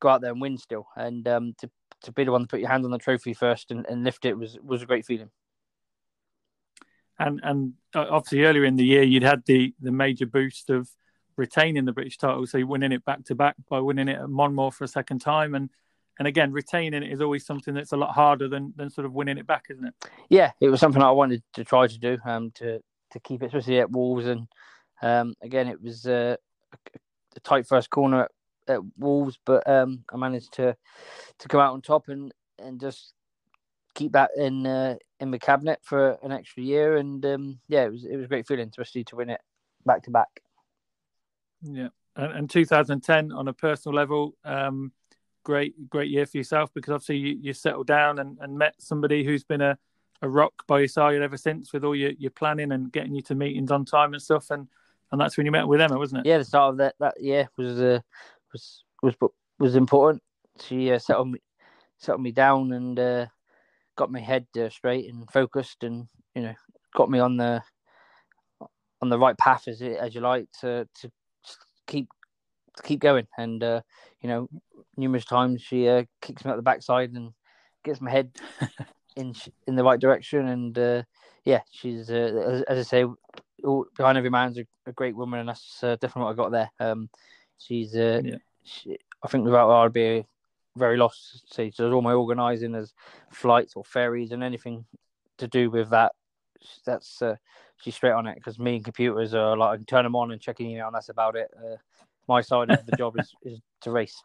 go out there and win still. And um, to to be the one to put your hand on the trophy first and, and lift it was was a great feeling. And and uh, obviously earlier in the year you'd had the the major boost of retaining the British title, so winning it back to back by winning it at Monmore for a second time, and and again retaining it is always something that's a lot harder than than sort of winning it back, isn't it? Yeah, it was something I wanted to try to do, um, to to keep it, especially at Wolves, and um, again it was uh, a tight first corner at, at Wolves, but um, I managed to to come out on top and and just keep that in uh, in the cabinet for an extra year. And um, yeah, it was it was a great feeling, especially to win it back to back. Yeah, and, and 2010 on a personal level, um, great great year for yourself because obviously you, you settled down and, and met somebody who's been a, a rock by your side ever since with all your, your planning and getting you to meetings on time and stuff and and that's when you met with Emma, wasn't it? Yeah, the start of that that year was uh, was was was important. She uh, settled me settled me down and uh, got my head uh, straight and focused, and you know got me on the on the right path as as you like to to keep to keep going. And uh, you know, numerous times she uh, kicks me at the backside and gets my head in in the right direction. And uh, yeah, she's uh, as, as, I say, all, behind every man's a, a, great woman, and that's uh, definitely what I got there. Um, she's uh, yeah. she, I think without her, I'd be very lost. So she does all my organising as flights or ferries and anything to do with that. That's uh, she's straight on it because me and computers are like I can turn them on and check an email, and that's about it. Uh, my side of the job is, is to race.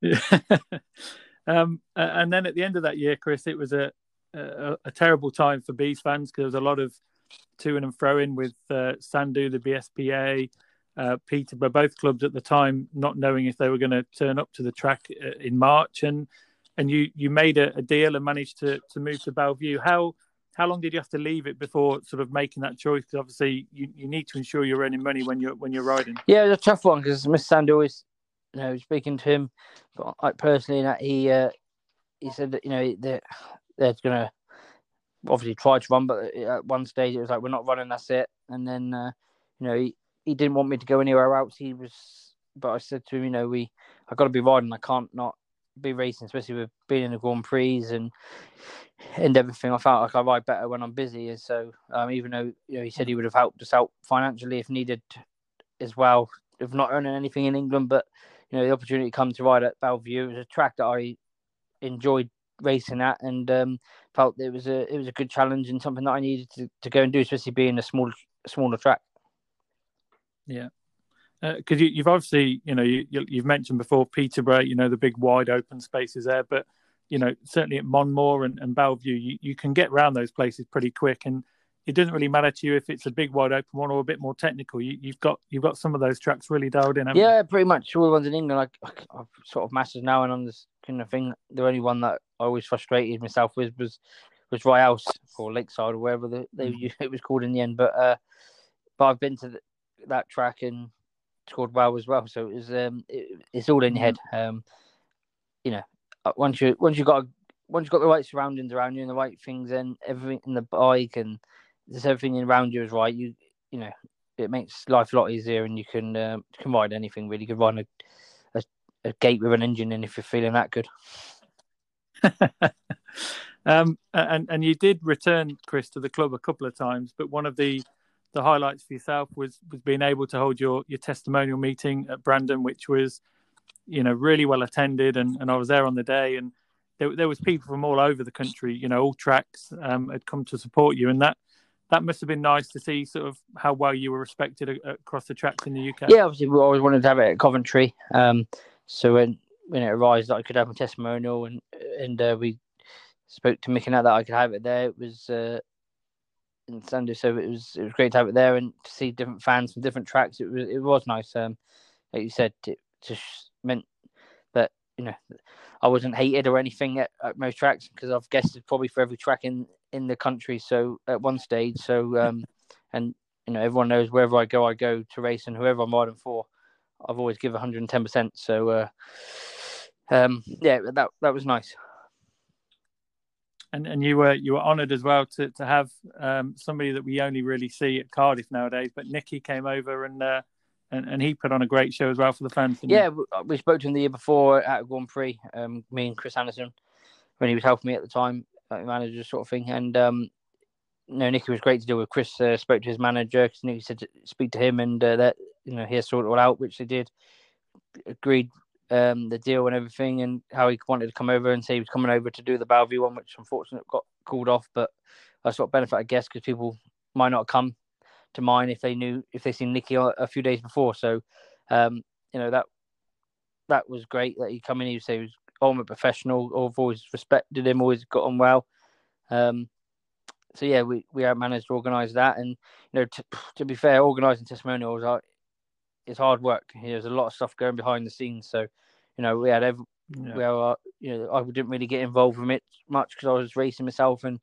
Yeah. um, and then at the end of that year, Chris, it was a a, a terrible time for bees fans because there was a lot of to and fro in with uh, Sandhu, the BSPA, uh, Peterborough, both clubs at the time, not knowing if they were going to turn up to the track uh, in March, and and you you made a, a, deal and managed to to move to Belle Vue. How how long did you have to leave it before sort of making that choice? Because obviously you, you need to ensure you're earning money when you're when you're riding. Yeah, it's a tough one because Mr. Sandhu is, you know, speaking to him, but I personally, that he uh, he said that you know they're, they're gonna obviously tried to run, but at one stage it was like we're not running, that's it. And then uh, you know he, he didn't want me to go anywhere else. He was, but I said to him, you know, we I got to be riding. I can't not be racing, especially with being in the Grand Prix and and everything. I felt like I ride better when I'm busy, and so um, even though you know he said he would have helped us out financially if needed as well, of not earning anything in England, but you know the opportunity to come to ride at Belle Vue was a track that I enjoyed racing at, and um, felt it was a it was a good challenge and something that I needed to, to go and do, especially being a small smaller track. Yeah, because uh, you, have obviously, you know, you, you've mentioned before Peterborough, you know, the big wide open spaces there, but you know, certainly at Monmore and, and Belle Vue, you, you can get around those places pretty quick, and it doesn't really matter to you if it's a big wide open one or a bit more technical. You, have got you've got some of those tracks really dialed in. Yeah, you? pretty much all the ones in England. Like I've sort of mastered now, and on this kind of thing, the only one that I always frustrated myself with was was Rye House or Lakeside or wherever the, they, mm. it was called in the end. But uh, but I've been to the, that track and scored well as well. So it was um, it, it's all in your head. Mm-hmm. Um, you know, uh, once you once you got once you've got the right surroundings around you and the right things, and everything in the bike and just everything around you is right. You you know, it makes life a lot easier, and you can um, can ride anything really. You can ride a, a, a gate with an engine in if you're feeling that good. um, and and you did return, Chris, to the club a couple of times, but one of the the highlights for yourself was was being able to hold your your testimonial meeting at Brandon, which was you know really well attended, and and I was there on the day, and there there was people from all over the country, you know, all tracks um, had come to support you, and that that must have been nice to see sort of how well you were respected across the tracks in the UK. Yeah, obviously we always wanted to have it at Coventry, um, so when when it arrived that I could have a testimonial, and and uh, we spoke to Mick and that I could have it there. It was uh, in Sunday, so it was it was great to have it there and to see different fans from different tracks. It was it was nice. Um, like you said, it just meant that you know I wasn't hated or anything at, at most tracks because I've guessed it probably for every track in in the country. So at one stage, so um, and you know everyone knows wherever I go, I go to race, and whoever I'm riding for, I've always give 110. percent So uh, um, yeah, that that was nice and and you were you were honoured as well to to have um, somebody that we only really see at Cardiff nowadays. But Nicky came over and uh, and and he put on a great show as well for the fans. Yeah, he? Uh, we spoke to him the year before at Grand Prix. Um, me and Chris Anderson when he was helping me at the time, manager sort of thing. And um, no, Nicky was great to deal with. Chris uh, spoke to his manager because Nicky said to speak to him and uh, that you know he sorted it all out, which they did. Agreed um, the deal and everything, and how he wanted to come over and say he was coming over to do the Belle Vue one, which unfortunately got called off. But I sort of benefit, I guess, because people might not come to mine if they knew if they seen Nicky a few days before. So, um, you know that that was great that he come in. He say he was ultimate professional. I've always respected him, always got on well. Um, so yeah, we we managed to organise that, and you know, to, to be fair, organising testimonials are it's hard work. There's a lot of stuff going behind the scenes. So, you know, we had every, yeah. we are, you know, I didn't really get involved with it much because I was racing myself, and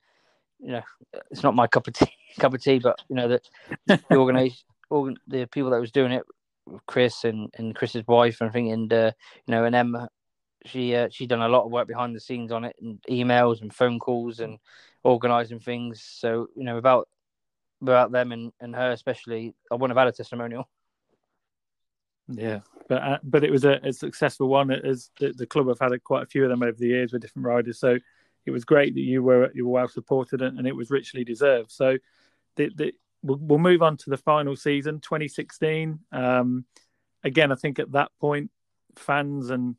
you know, it's not my cup of tea. Cup of tea, but you know, the, the organization, organ, the people that was doing it, Chris and and Chris's wife, and I think, and uh, you know, and Emma, she uh, she done a lot of work behind the scenes on it, and emails and phone calls and organizing things. So you know, without without them and, and her especially, I wouldn't have had a testimonial. Yeah, but uh, but it was a, a, successful one. As the, the, club have had a, quite a few of them over the years with different riders, so it was great that you were you were well supported and, and it was richly deserved. So the, the, we'll, we'll, move on to the final season, 2016. Um, again, I think at that point, fans and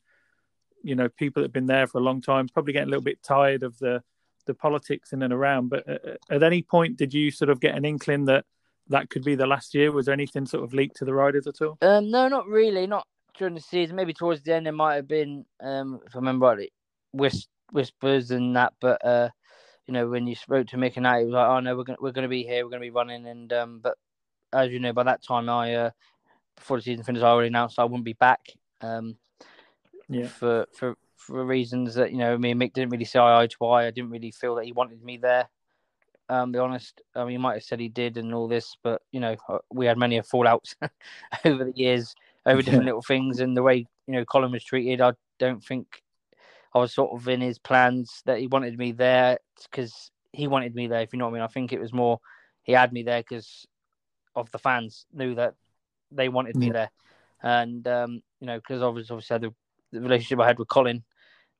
you know people that have been there for a long time probably getting a little bit tired of the the politics in and around. But at, at any point, did you sort of get an inkling that that could be the last year? Was there anything sort of leaked to the riders at all? Um, no, not really. Not during the season. Maybe towards the end, there might have been, um, if I remember rightly, whis- whispers and that. But uh, you know, when you spoke to Mick and that, it was like, "Oh no, we're gonna we're gonna be here. We're gonna be running." And um, but as you know, by that time, I uh, before the season finished, I already announced I wouldn't be back. Um, yeah. For for for reasons that you know, me and Mick didn't really see eye to eye. I didn't really feel that he wanted me there. Um, be honest. I mean, he might have said he did and all this, but you know, uh, we had many of fallouts over the years over different little things, and the way you know Colin was treated. I don't think I was sort of in his plans that he wanted me there because he wanted me there. If you know what I mean, I think it was more he had me there because of the fans knew that they wanted me there, and um, you know because obviously, obviously the, the relationship I had with Colin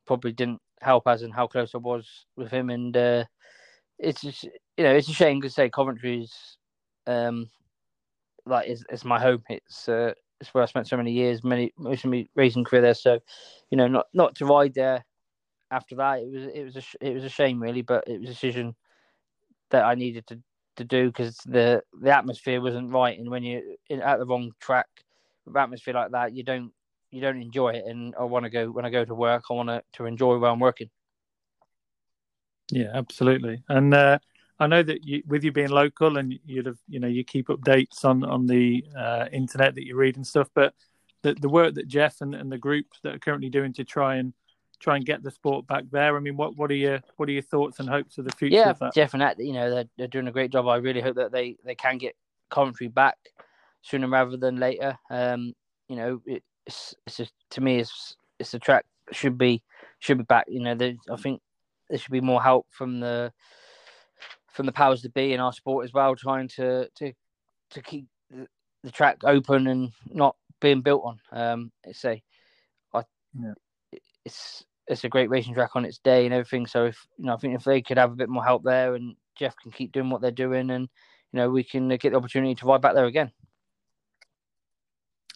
probably didn't help as in how close I was with him, and uh, it's just you know it's a shame to say Coventry's um like is it's my home. It's uh, it's where I spent so many years, many most of my racing career there. So, you know, not not to ride there after that, it was it was a it was a shame really, but it was a decision that I needed to to do because the the atmosphere wasn't right, and when you're at the wrong track, atmosphere like that, you don't you don't enjoy it. And I want to go when I go to work, I want to to enjoy where I'm working. Yeah, absolutely. And uh, I know that you, with you being local and you'd have, you know, you keep updates on on the uh, internet that you read and stuff. But the the work that Jeff and, and the group that are currently doing to try and try and get the sport back there. I mean, what what are your what are your thoughts and hopes of the future? Yeah, of that? Jeff and that, you know, they're, they're doing a great job. I really hope that they they can get Coventry back sooner rather than later. Um, you know, it's it's just, to me, it's it's a track should be should be back. You know, I think there should be more help from the from the powers to be in our sport as well, trying to to to keep the, the track open and not being built on. Um, it's a, I, yeah. it's it's a great racing track on its day and everything. So if you know, I think if they could have a bit more help there, and Jeff can keep doing what they're doing, and you know, we can get the opportunity to ride back there again.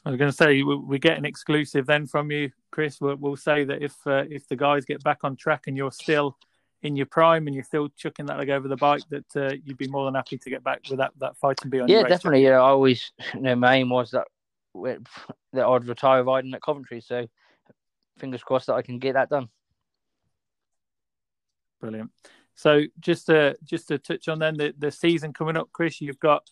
I was going to say we get an exclusive then from you, Chris. We'll, we'll say that if uh, if the guys get back on track and you're still in your prime and you're still chucking that leg over the bike, that uh, you'd be more than happy to get back with that that fight and be on. Yeah, definitely. Yeah, I always, you know, my aim was that that I'd retire riding at Coventry. So, fingers crossed that I can get that done. Brilliant. So, just to just to touch on then the the season coming up, Chris, you've got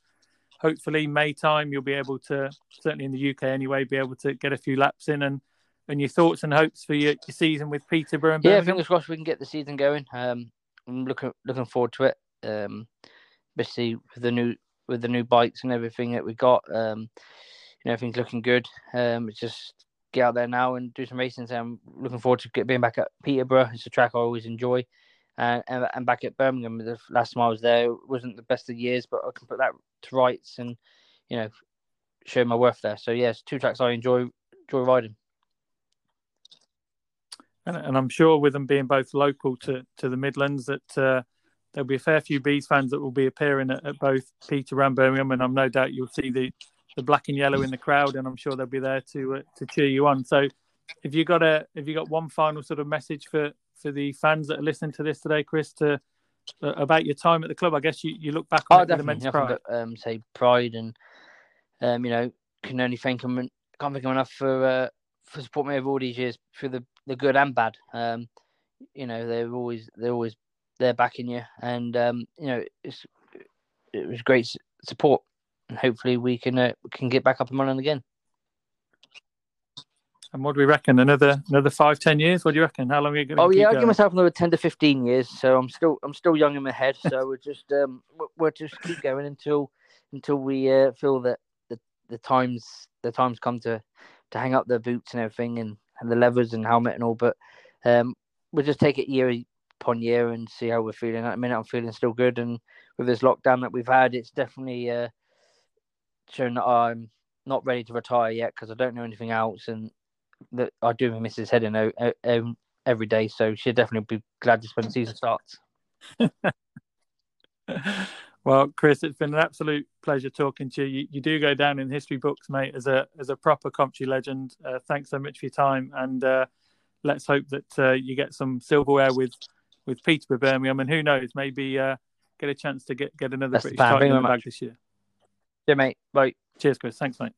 hopefully May time you'll be able to certainly in the UK anyway be able to get a few laps in and and your thoughts and hopes for your, your season with Peterborough. And yeah, fingers crossed we can get the season going. Um, I'm looking looking forward to it. Um, especially with the new with the new bikes and everything that we got. Um, you know, everything's looking good. Um, it's just get out there now and do some racing. So I'm looking forward to get, being back at Peterborough. It's a track I always enjoy. And, and, and back at Birmingham, the last time I was there wasn't the best of years, but I can put that to rights and you know show my worth there. So yes, two tracks I enjoy enjoy riding. And, and I'm sure with them being both local to, to the Midlands, that uh, there'll be a fair few bees fans that will be appearing at, at both Peter and Birmingham, and I'm no doubt you'll see the, the black and yellow in the crowd, and I'm sure they'll be there to uh, to cheer you on. So, if you got a if you got one final sort of message for for the fans that are listening to this today, Chris, to uh, about your time at the club, I guess you, you look back on oh, it with immense pride. Um, say pride and um, you know can only thank them. Can't thank them enough for uh, for supporting me over all these years through the the good and bad. Um, you know, they're always they're always they're backing you, and um, you know, it's it was great support, and hopefully we can uh, can get back up and running again. And what do we reckon? Another another five, ten years? What do you reckon? How long are you going? To be? Oh yeah, I give myself another ten to fifteen years. So I'm still I'm still young in my head. So we're just um we're just keep going until until we uh, feel that the the times the times come to to hang up the boots and everything and and the levers and helmet and all. But um, we'll just take it year upon year and see how we're feeling. At the minute, I'm feeling still good, and with this lockdown that we've had, it's definitely uh, shown that I'm not ready to retire yet because I don't know anything else, and that I do miss his head in every day. So she'll definitely be glad to spend the season starts. well, Chris, it's been an absolute pleasure talking to you. you. You, do go down in history books, mate, as a as a proper Coventry legend. Uh, thanks so much for your time, and uh, let's hope that uh, you get some silverware with with Peterborough, Birmingham, and who knows, maybe uh, get a chance to get get another That's British title in the bag this year. Yeah, mate. Bye. Cheers, Chris. Thanks, mate.